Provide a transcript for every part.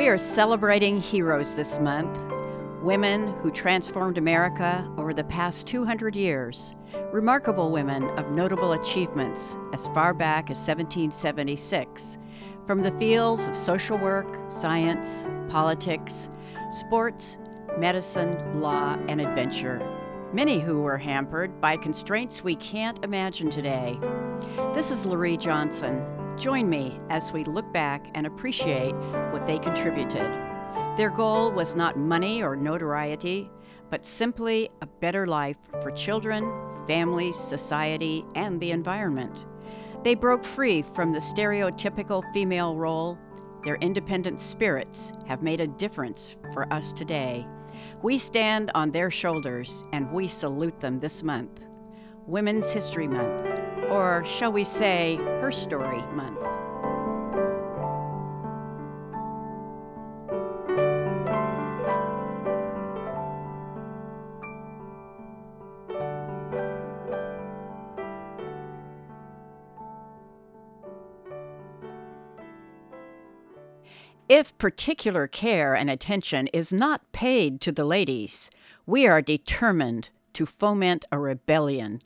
We are celebrating heroes this month women who transformed America over the past 200 years, remarkable women of notable achievements as far back as 1776, from the fields of social work, science, politics, sports, medicine, law, and adventure. Many who were hampered by constraints we can't imagine today. This is Laurie Johnson. Join me as we look back and appreciate what they contributed. Their goal was not money or notoriety, but simply a better life for children, families, society, and the environment. They broke free from the stereotypical female role. Their independent spirits have made a difference for us today. We stand on their shoulders and we salute them this month. Women's History Month, or shall we say, Her Story Month. If particular care and attention is not paid to the ladies, we are determined to foment a rebellion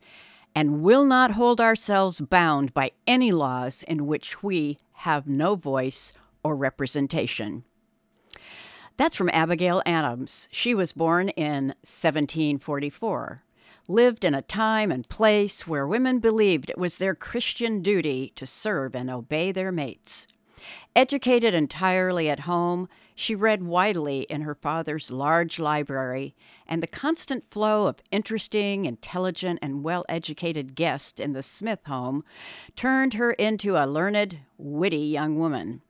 and will not hold ourselves bound by any laws in which we have no voice or representation. That's from Abigail Adams. She was born in 1744, lived in a time and place where women believed it was their Christian duty to serve and obey their mates. Educated entirely at home, she read widely in her father's large library, and the constant flow of interesting, intelligent, and well educated guests in the Smith home turned her into a learned, witty young woman.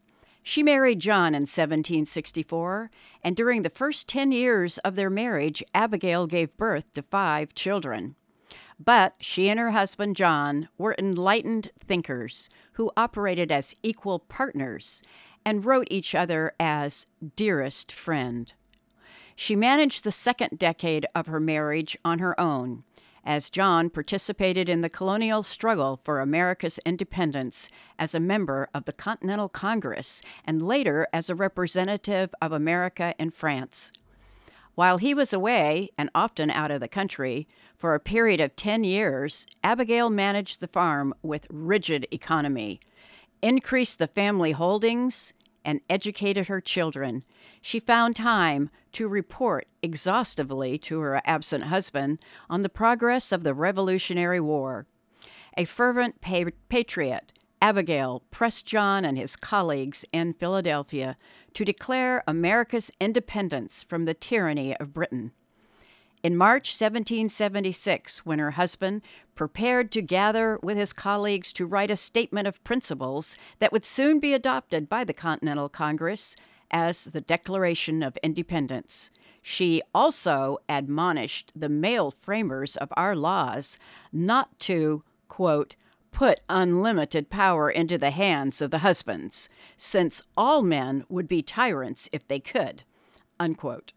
She married John in 1764, and during the first 10 years of their marriage, Abigail gave birth to five children. But she and her husband John were enlightened thinkers who operated as equal partners and wrote each other as dearest friend. She managed the second decade of her marriage on her own, as John participated in the colonial struggle for America's independence as a member of the Continental Congress and later as a representative of America in France. While he was away and often out of the country, for a period of 10 years, Abigail managed the farm with rigid economy, increased the family holdings, and educated her children. She found time to report exhaustively to her absent husband on the progress of the Revolutionary War. A fervent pa- patriot, Abigail pressed John and his colleagues in Philadelphia to declare America's independence from the tyranny of Britain. In March 1776, when her husband prepared to gather with his colleagues to write a statement of principles that would soon be adopted by the Continental Congress as the Declaration of Independence, she also admonished the male framers of our laws not to, quote, put unlimited power into the hands of the husbands, since all men would be tyrants if they could, unquote.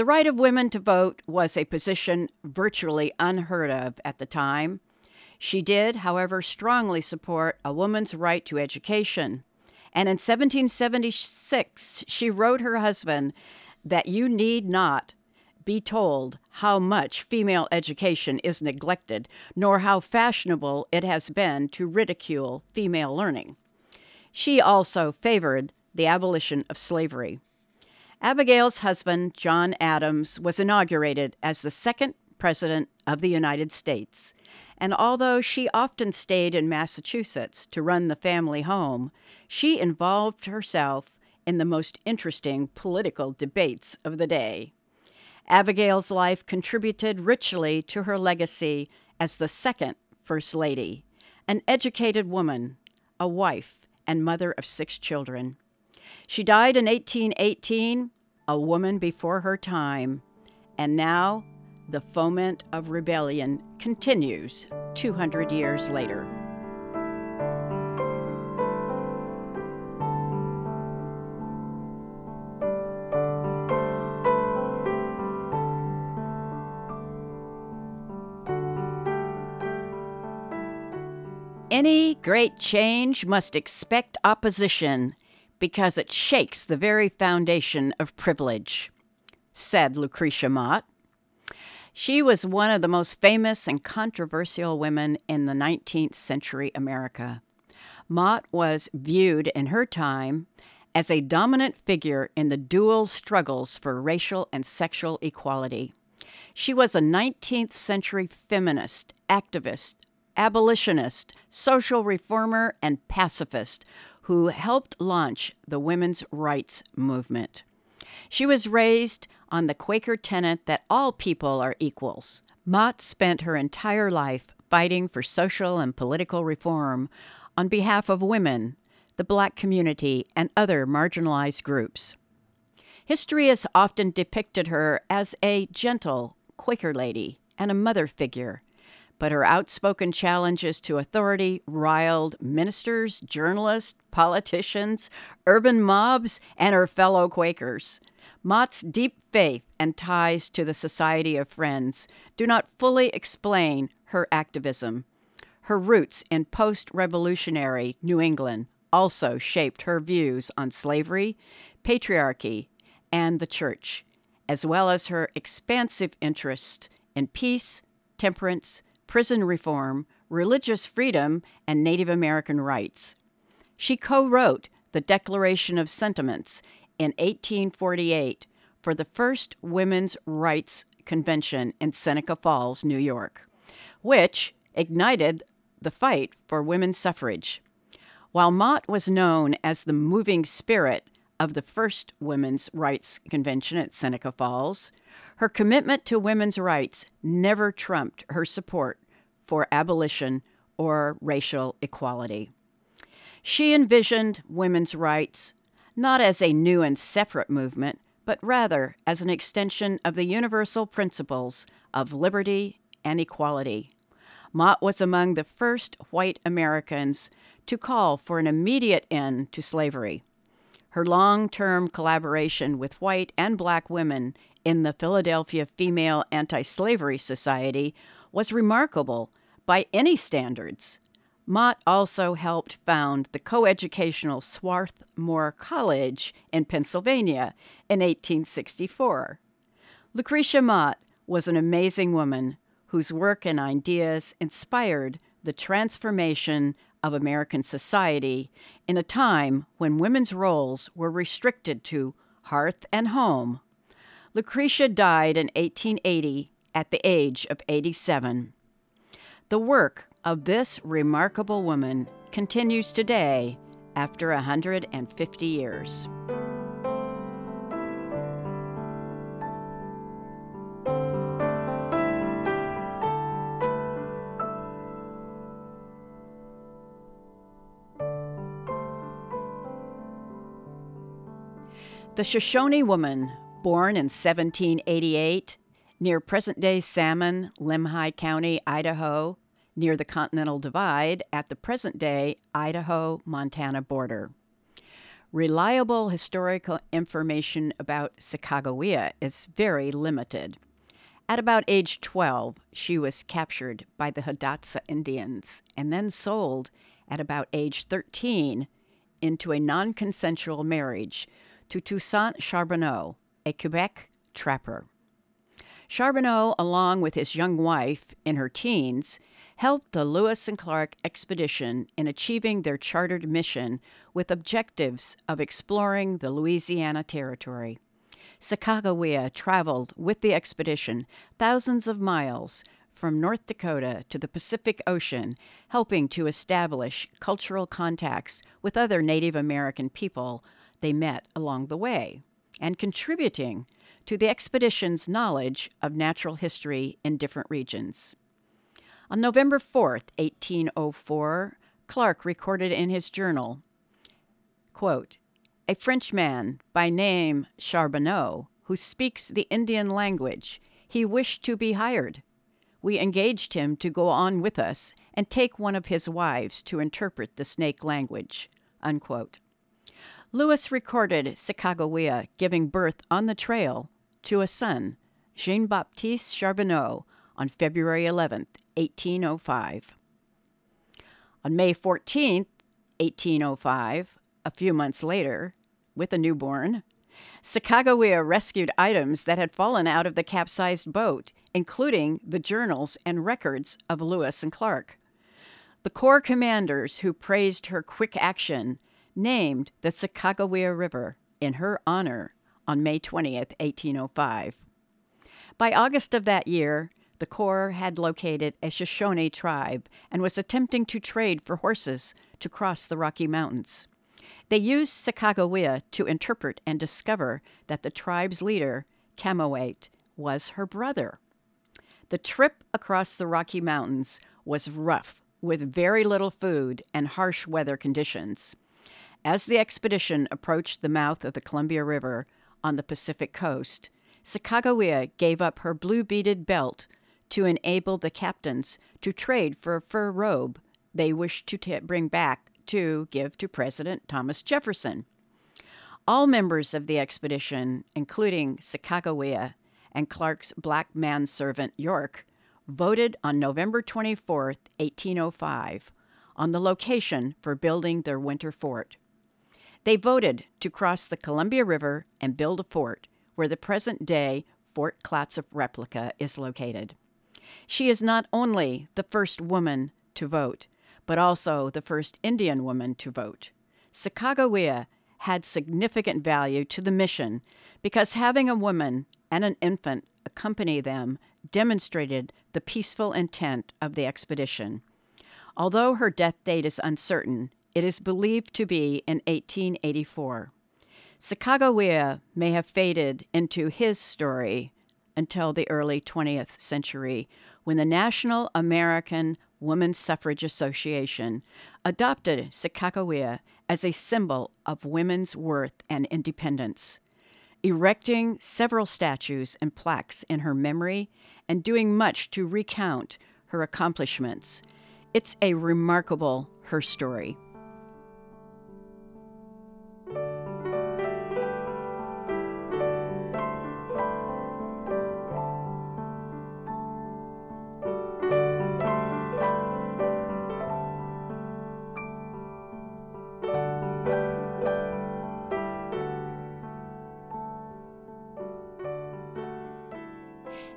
The right of women to vote was a position virtually unheard of at the time. She did, however, strongly support a woman's right to education. And in 1776, she wrote her husband that you need not be told how much female education is neglected, nor how fashionable it has been to ridicule female learning. She also favored the abolition of slavery. Abigail's husband, John Adams, was inaugurated as the second President of the United States. And although she often stayed in Massachusetts to run the family home, she involved herself in the most interesting political debates of the day. Abigail's life contributed richly to her legacy as the second First Lady, an educated woman, a wife, and mother of six children. She died in 1818, a woman before her time, and now the foment of rebellion continues 200 years later. Any great change must expect opposition, because it shakes the very foundation of privilege, said Lucretia Mott. She was one of the most famous and controversial women in the 19th century America. Mott was viewed in her time as a dominant figure in the dual struggles for racial and sexual equality. She was a 19th century feminist, activist, abolitionist, social reformer, and pacifist who helped launch the women's rights movement. She was raised on the Quaker tenet that all people are equals. Mott spent her entire life fighting for social and political reform on behalf of women, the black community, and other marginalized groups. History has often depicted her as a gentle Quaker lady and a mother figure, but her outspoken challenges to authority riled ministers, journalists, politicians, urban mobs, and her fellow Quakers. Mott's deep faith and ties to the Society of Friends do not fully explain her activism. Her roots in post revolutionary New England also shaped her views on slavery, patriarchy, and the church, as well as her expansive interest in peace, temperance, prison reform, religious freedom, and Native American rights. She co wrote the Declaration of Sentiments in 1848 for the first Women's Rights Convention in Seneca Falls, New York, which ignited the fight for women's suffrage. While Mott was known as the moving spirit of the first Women's Rights Convention at Seneca Falls, her commitment to women's rights never trumped her support for abolition or racial equality. She envisioned women's rights not as a new and separate movement, but rather as an extension of the universal principles of liberty and equality. Mott was among the first white Americans to call for an immediate end to slavery. Her long term collaboration with white and black women in the Philadelphia Female Anti Slavery Society was remarkable by any standards. Mott also helped found the coeducational Swarthmore College in Pennsylvania in 1864. Lucretia Mott was an amazing woman whose work and ideas inspired the transformation of American society in a time when women's roles were restricted to hearth and home. Lucretia died in 1880 at the age of 87. The work of this remarkable woman continues today after 150 years. The Shoshone woman, born in 1788 near present day Salmon, Lemhi County, Idaho, near the Continental Divide at the present day Idaho Montana border. Reliable historical information about Sacagawea is very limited. At about age 12, she was captured by the Hidatsa Indians and then sold at about age 13 into a non consensual marriage to Toussaint Charbonneau, a Quebec trapper. Charbonneau, along with his young wife in her teens, helped the Lewis and Clark expedition in achieving their chartered mission with objectives of exploring the Louisiana Territory. Sacagawea traveled with the expedition thousands of miles from North Dakota to the Pacific Ocean, helping to establish cultural contacts with other Native American people they met along the way, and contributing to the expedition's knowledge of natural history in different regions. On November 4, 1804, Clark recorded in his journal quote, A Frenchman by name Charbonneau, who speaks the Indian language, he wished to be hired. We engaged him to go on with us and take one of his wives to interpret the snake language. Unquote. Lewis recorded Sacagawea giving birth on the trail to a son, Jean Baptiste Charbonneau, on February 11, 1805. On May 14, 1805, a few months later, with a newborn, Sacagawea rescued items that had fallen out of the capsized boat, including the journals and records of Lewis and Clark. The Corps commanders who praised her quick action named the Sacagawea River in her honor on May 20th, 1805. By August of that year, the Corps had located a Shoshone tribe and was attempting to trade for horses to cross the Rocky Mountains. They used Sacagawea to interpret and discover that the tribe's leader, Cameahwait, was her brother. The trip across the Rocky Mountains was rough, with very little food and harsh weather conditions. As the expedition approached the mouth of the Columbia River on the Pacific coast, Sacagawea gave up her blue beaded belt to enable the captains to trade for a fur robe they wished to t- bring back to give to President Thomas Jefferson. All members of the expedition, including Sacagawea and Clark's black manservant York, voted on November 24, 1805, on the location for building their winter fort. They voted to cross the Columbia River and build a fort where the present day Fort Clatsop replica is located. She is not only the first woman to vote, but also the first Indian woman to vote. Sacagawea had significant value to the mission because having a woman and an infant accompany them demonstrated the peaceful intent of the expedition. Although her death date is uncertain, it is believed to be in 1884. Sacagawea may have faded into his story until the early 20th century when the National American Woman Suffrage Association adopted Sacagawea as a symbol of women's worth and independence, erecting several statues and plaques in her memory and doing much to recount her accomplishments. It's a remarkable her story.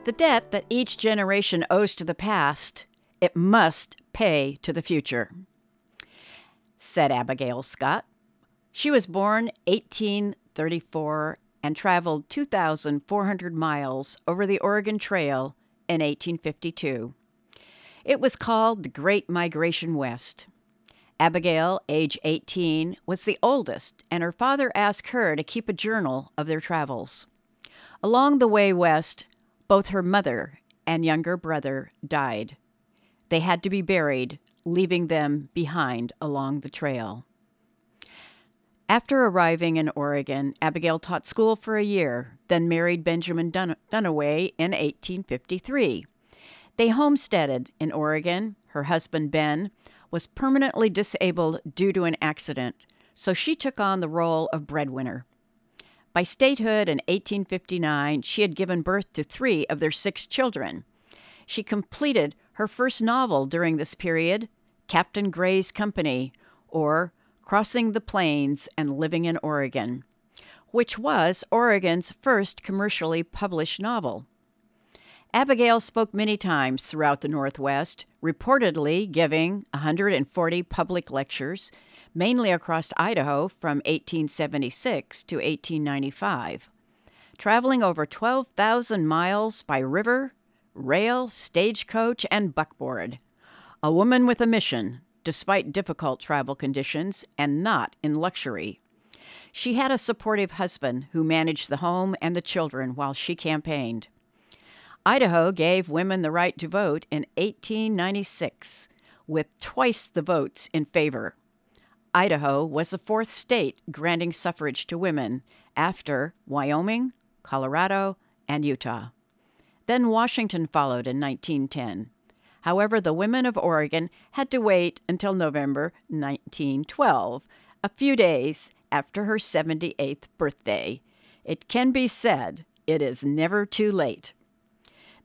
The debt that each generation owes to the past, it must pay to the future, said Abigail Scott. She was born 1834 and traveled 2,400 miles over the Oregon Trail in 1852. It was called the Great Migration West. Abigail, age 18, was the oldest, and her father asked her to keep a journal of their travels. Along the way west, both her mother and younger brother died. They had to be buried, leaving them behind along the trail. After arriving in Oregon, Abigail taught school for a year, then married Benjamin Dun- Duniway in 1853. They homesteaded in Oregon. Her husband, Ben, was permanently disabled due to an accident, so she took on the role of breadwinner. By statehood in 1859, she had given birth to three of their six children. She completed her first novel during this period, Captain Gray's Company, or Crossing the Plains and Living in Oregon, which was Oregon's first commercially published novel. Abigail spoke many times throughout the Northwest, reportedly giving 140 public lectures mainly across Idaho from 1876 to 1895, traveling over 12,000 miles by river, rail, stagecoach, and buckboard. A woman with a mission, despite difficult travel conditions and not in luxury. She had a supportive husband who managed the home and the children while she campaigned. Idaho gave women the right to vote in 1896, with twice the votes in favor. Idaho was the fourth state granting suffrage to women after Wyoming, Colorado, and Utah. Then Washington followed in 1910. However, the women of Oregon had to wait until November 1912, a few days after her 78th birthday. It can be said it is never too late.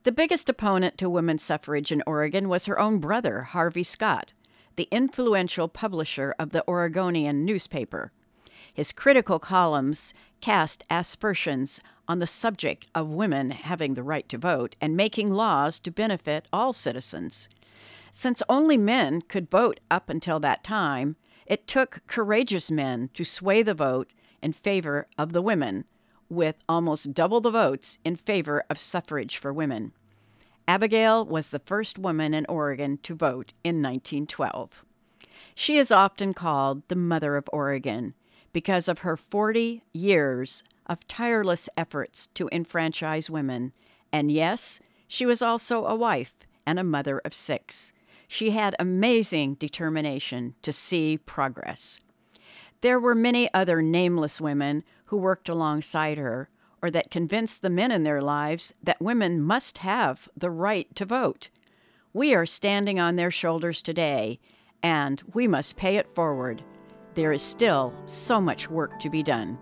The biggest opponent to women's suffrage in Oregon was her own brother, Harvey Scott, the influential publisher of the Oregonian newspaper. His critical columns cast aspersions on the subject of women having the right to vote and making laws to benefit all citizens. Since only men could vote up until that time, it took courageous men to sway the vote in favor of the women, with almost double the votes in favor of suffrage for women. Abigail was the first woman in Oregon to vote in 1912. She is often called the Mother of Oregon because of her 40 years of tireless efforts to enfranchise women. And yes, she was also a wife and a mother of six. She had amazing determination to see progress. There were many other nameless women who worked alongside her or that convinced the men in their lives that women must have the right to vote. We are standing on their shoulders today, and we must pay it forward. There is still so much work to be done.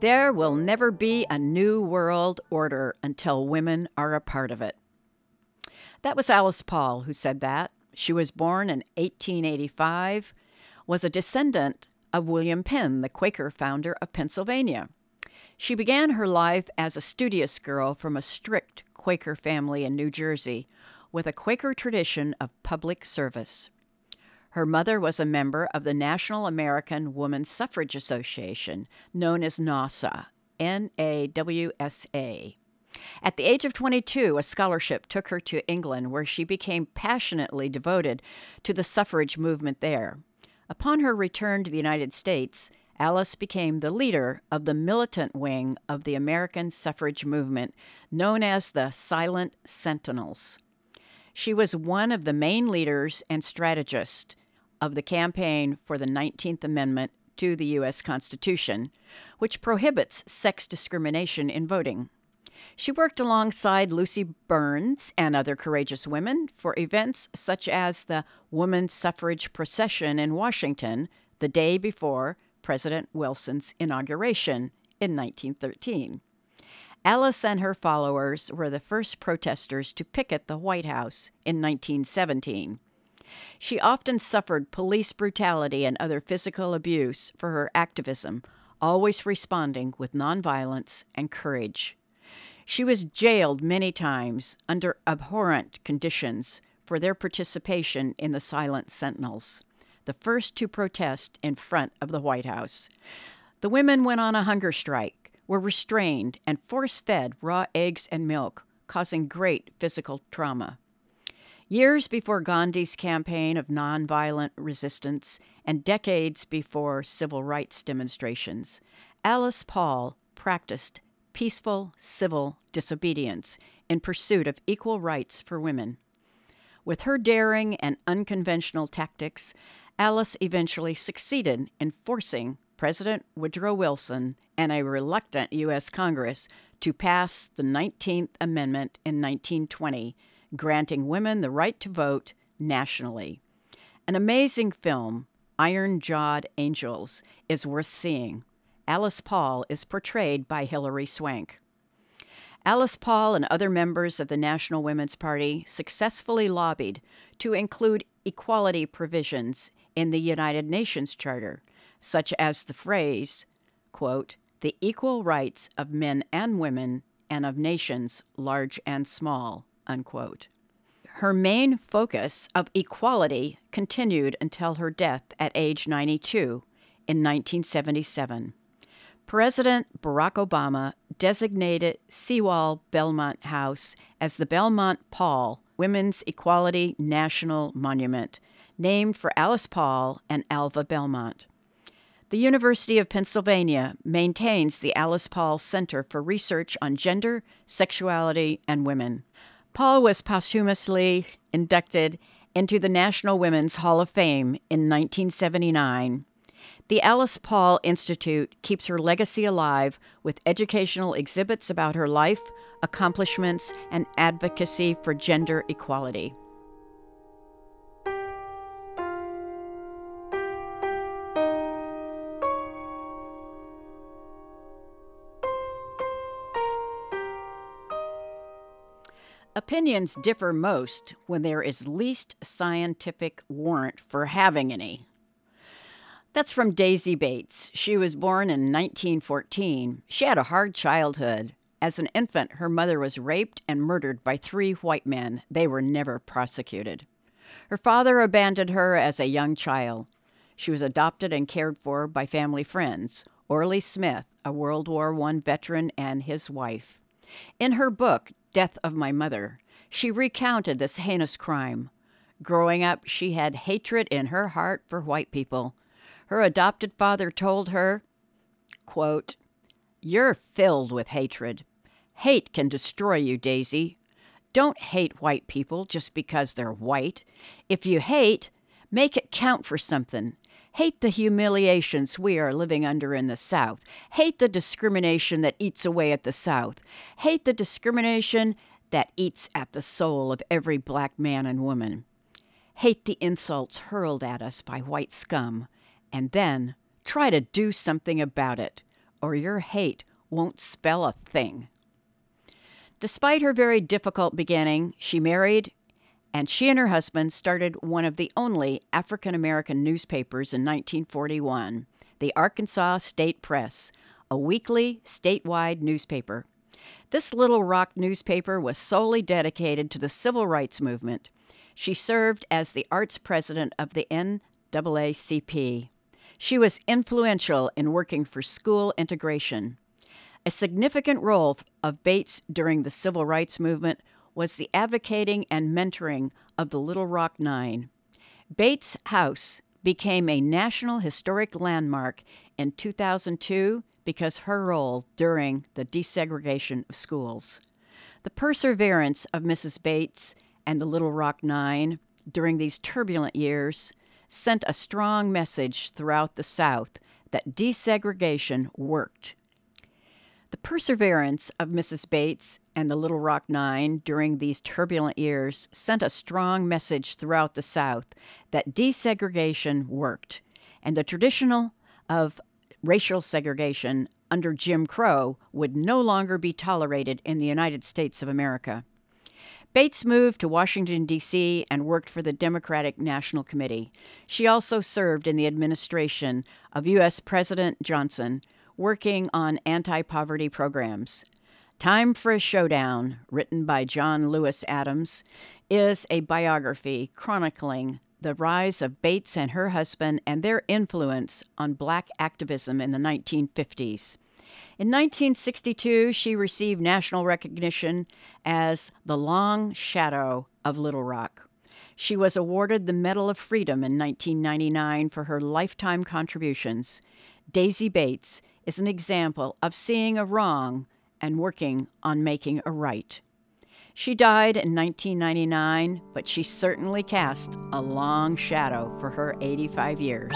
There will never be a new world order until women are a part of it. That was Alice Paul who said that. She was born in 1885, was a descendant of William Penn, the Quaker founder of Pennsylvania. She began her life as a studious girl from a strict Quaker family in New Jersey with a Quaker tradition of public service. Her mother was a member of the National American Woman Suffrage Association, known as NAWSA, N A W S A. At the age of 22, a scholarship took her to England, where she became passionately devoted to the suffrage movement there. Upon her return to the United States, Alice became the leader of the militant wing of the American suffrage movement, known as the Silent Sentinels. She was one of the main leaders and strategists of the campaign for the 19th Amendment to the U.S. Constitution, which prohibits sex discrimination in voting. She worked alongside Lucy Burns and other courageous women for events such as the Woman Suffrage Procession in Washington the day before President Wilson's inauguration in 1913. Alice and her followers were the first protesters to picket the White House in 1917. She often suffered police brutality and other physical abuse for her activism, always responding with nonviolence and courage. She was jailed many times under abhorrent conditions for their participation in the Silent Sentinels, the first to protest in front of the White House. The women went on a hunger strike were restrained and force fed raw eggs and milk, causing great physical trauma. Years before Gandhi's campaign of nonviolent resistance and decades before civil rights demonstrations, Alice Paul practiced peaceful civil disobedience in pursuit of equal rights for women. With her daring and unconventional tactics, Alice eventually succeeded in forcing President Woodrow Wilson and a reluctant U.S. Congress to pass the 19th Amendment in 1920, granting women the right to vote nationally. An amazing film, Iron Jawed Angels, is worth seeing. Alice Paul is portrayed by Hilary Swank. Alice Paul and other members of the National Women's Party successfully lobbied to include equality provisions in the United Nations Charter such as the phrase, quote, the equal rights of men and women and of nations large and small, unquote. Her main focus of equality continued until her death at age 92 in 1977. President Barack Obama designated Sewall Belmont House as the Belmont Paul Women's Equality National Monument, named for Alice Paul and Alva Belmont. The University of Pennsylvania maintains the Alice Paul Center for Research on Gender, Sexuality, and Women. Paul was posthumously inducted into the National Women's Hall of Fame in 1979. The Alice Paul Institute keeps her legacy alive with educational exhibits about her life, accomplishments, and advocacy for gender equality. Opinions differ most when there is least scientific warrant for having any. That's from Daisy Bates. She was born in 1914. She had a hard childhood. As an infant, her mother was raped and murdered by three white men. They were never prosecuted. Her father abandoned her as a young child. She was adopted and cared for by family friends, Orlee Smith, a World War I veteran, and his wife. In her book, Death of My Mother, she recounted this heinous crime. Growing up, she had hatred in her heart for white people. Her adopted father told her, quote, You're filled with hatred. Hate can destroy you, Daisy. Don't hate white people just because they're white. If you hate, make it count for something. Hate the humiliations we are living under in the South. Hate the discrimination that eats away at the South. Hate the discrimination that eats at the soul of every black man and woman. Hate the insults hurled at us by white scum and then try to do something about it, or your hate won't spell a thing. Despite her very difficult beginning, she married and she and her husband started one of the only African American newspapers in 1941, the Arkansas State Press, a weekly statewide newspaper. This Little Rock newspaper was solely dedicated to the civil rights movement. She served as the arts president of the NAACP. She was influential in working for school integration. A significant role of Bates during the civil rights movement was the advocating and mentoring of the Little Rock Nine. Bates House became a National Historic Landmark in 2002 because her role during the desegregation of schools. The perseverance of Mrs. Bates and the Little Rock Nine during these turbulent years sent a strong message throughout the South that desegregation worked. The perseverance of Mrs. Bates and the Little Rock Nine during these turbulent years sent a strong message throughout the South that desegregation worked, and the traditional of racial segregation under Jim Crow would no longer be tolerated in the United States of America. Bates moved to Washington, D.C., and worked for the Democratic National Committee. She also served in the administration of U.S. President Johnson, working on anti poverty programs. Time for a Showdown, written by John Lewis Adams, is a biography chronicling the rise of Bates and her husband and their influence on black activism in the 1950s. In 1962, she received national recognition as the Long Shadow of Little Rock. She was awarded the Medal of Freedom in 1999 for her lifetime contributions. Daisy Bates is an example of seeing a wrong and working on making a right. She died in 1999, but she certainly cast a long shadow for her 85 years.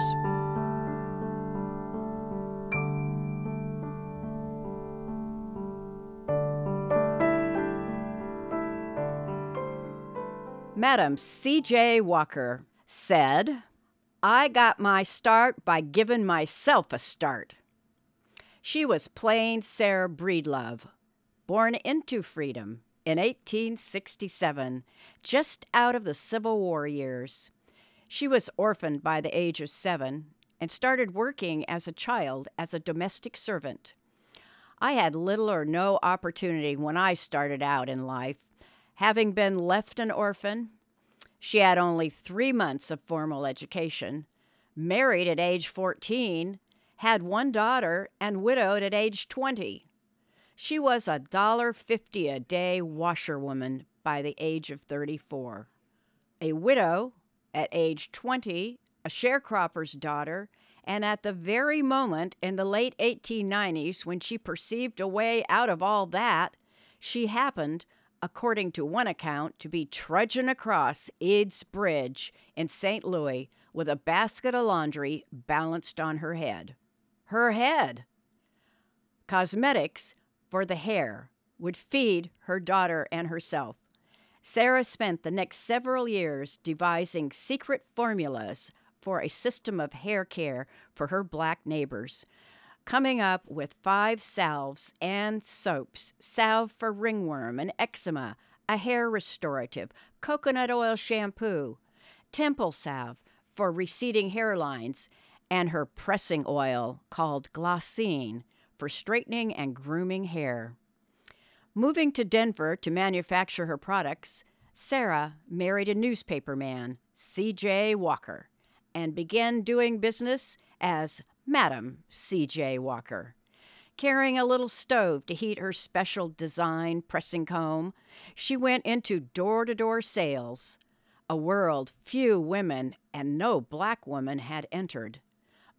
Madam C.J. Walker said, I got my start by giving myself a start. She was plain Sarah Breedlove, born into freedom in 1867, just out of the Civil War years. She was orphaned by the age of seven and started working as a child as a domestic servant. I had little or no opportunity when I started out in life Having been left an orphan, she had only three months of formal education, married at age 14, had one daughter, and widowed at age 20. She was a dollar fifty a day washerwoman by the age of 34. A widow at age 20, a sharecropper's daughter, and at the very moment in the late 1890s when she perceived a way out of all that, she happened according to one account, to be trudging across Eads Bridge in St. Louis with a basket of laundry balanced on her head. Her head! Cosmetics for the hair would feed her daughter and herself. Sarah spent the next several years devising secret formulas for a system of hair care for her black neighbors coming up with five salves and soaps salve for ringworm and eczema, a hair restorative, coconut oil shampoo, temple salve for receding hairlines, and her pressing oil called Glossine for straightening and grooming hair. Moving to Denver to manufacture her products, Sarah married a newspaper man, C.J. Walker, and began doing business as Madam C.J. Walker. Carrying a little stove to heat her special design pressing comb, she went into door to door sales, a world few women and no black woman had entered.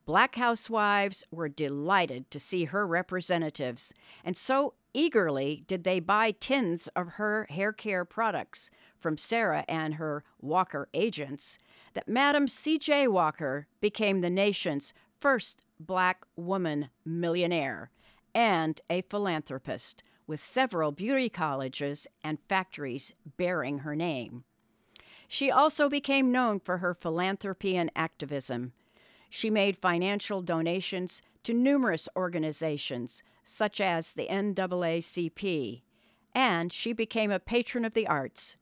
Black housewives were delighted to see her representatives, and so eagerly did they buy tins of her hair care products from Sarah and her Walker agents that Madam C.J. Walker became the nation's first black woman millionaire and a philanthropist, with several beauty colleges and factories bearing her name. She also became known for her philanthropy and activism. She made financial donations to numerous organizations, such as the NAACP, and she became a patron of the arts.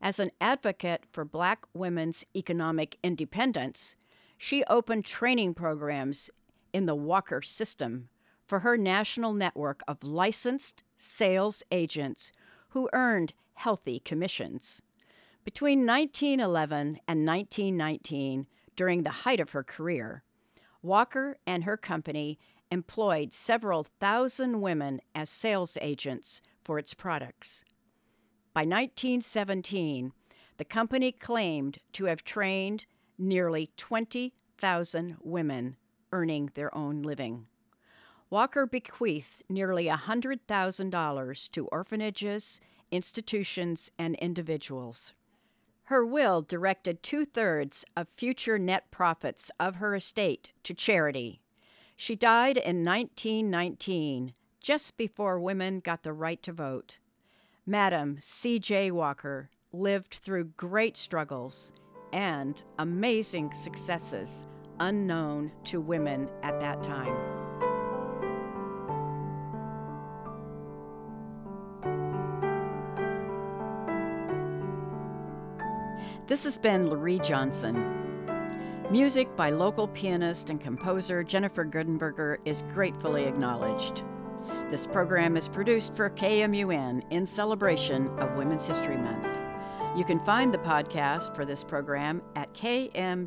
As an advocate for black women's economic independence, she opened training programs in the Walker system for her national network of licensed sales agents who earned healthy commissions. Between 1911 and 1919, during the height of her career, Walker and her company employed several thousand women as sales agents for its products. By 1917, the company claimed to have trained nearly 20,000 women earning their own living. Walker bequeathed nearly $100,000 to orphanages, institutions, and individuals. Her will directed two thirds of future net profits of her estate to charity. She died in 1919, just before women got the right to vote. Madam C.J. Walker lived through great struggles and amazing successes unknown to women at that time. This has been Laurie Johnson. Music by local pianist and composer Jennifer Goodenberger is gratefully acknowledged. This program is produced for KMUN in celebration of Women's History Month. You can find the podcast for this program at kmun.org.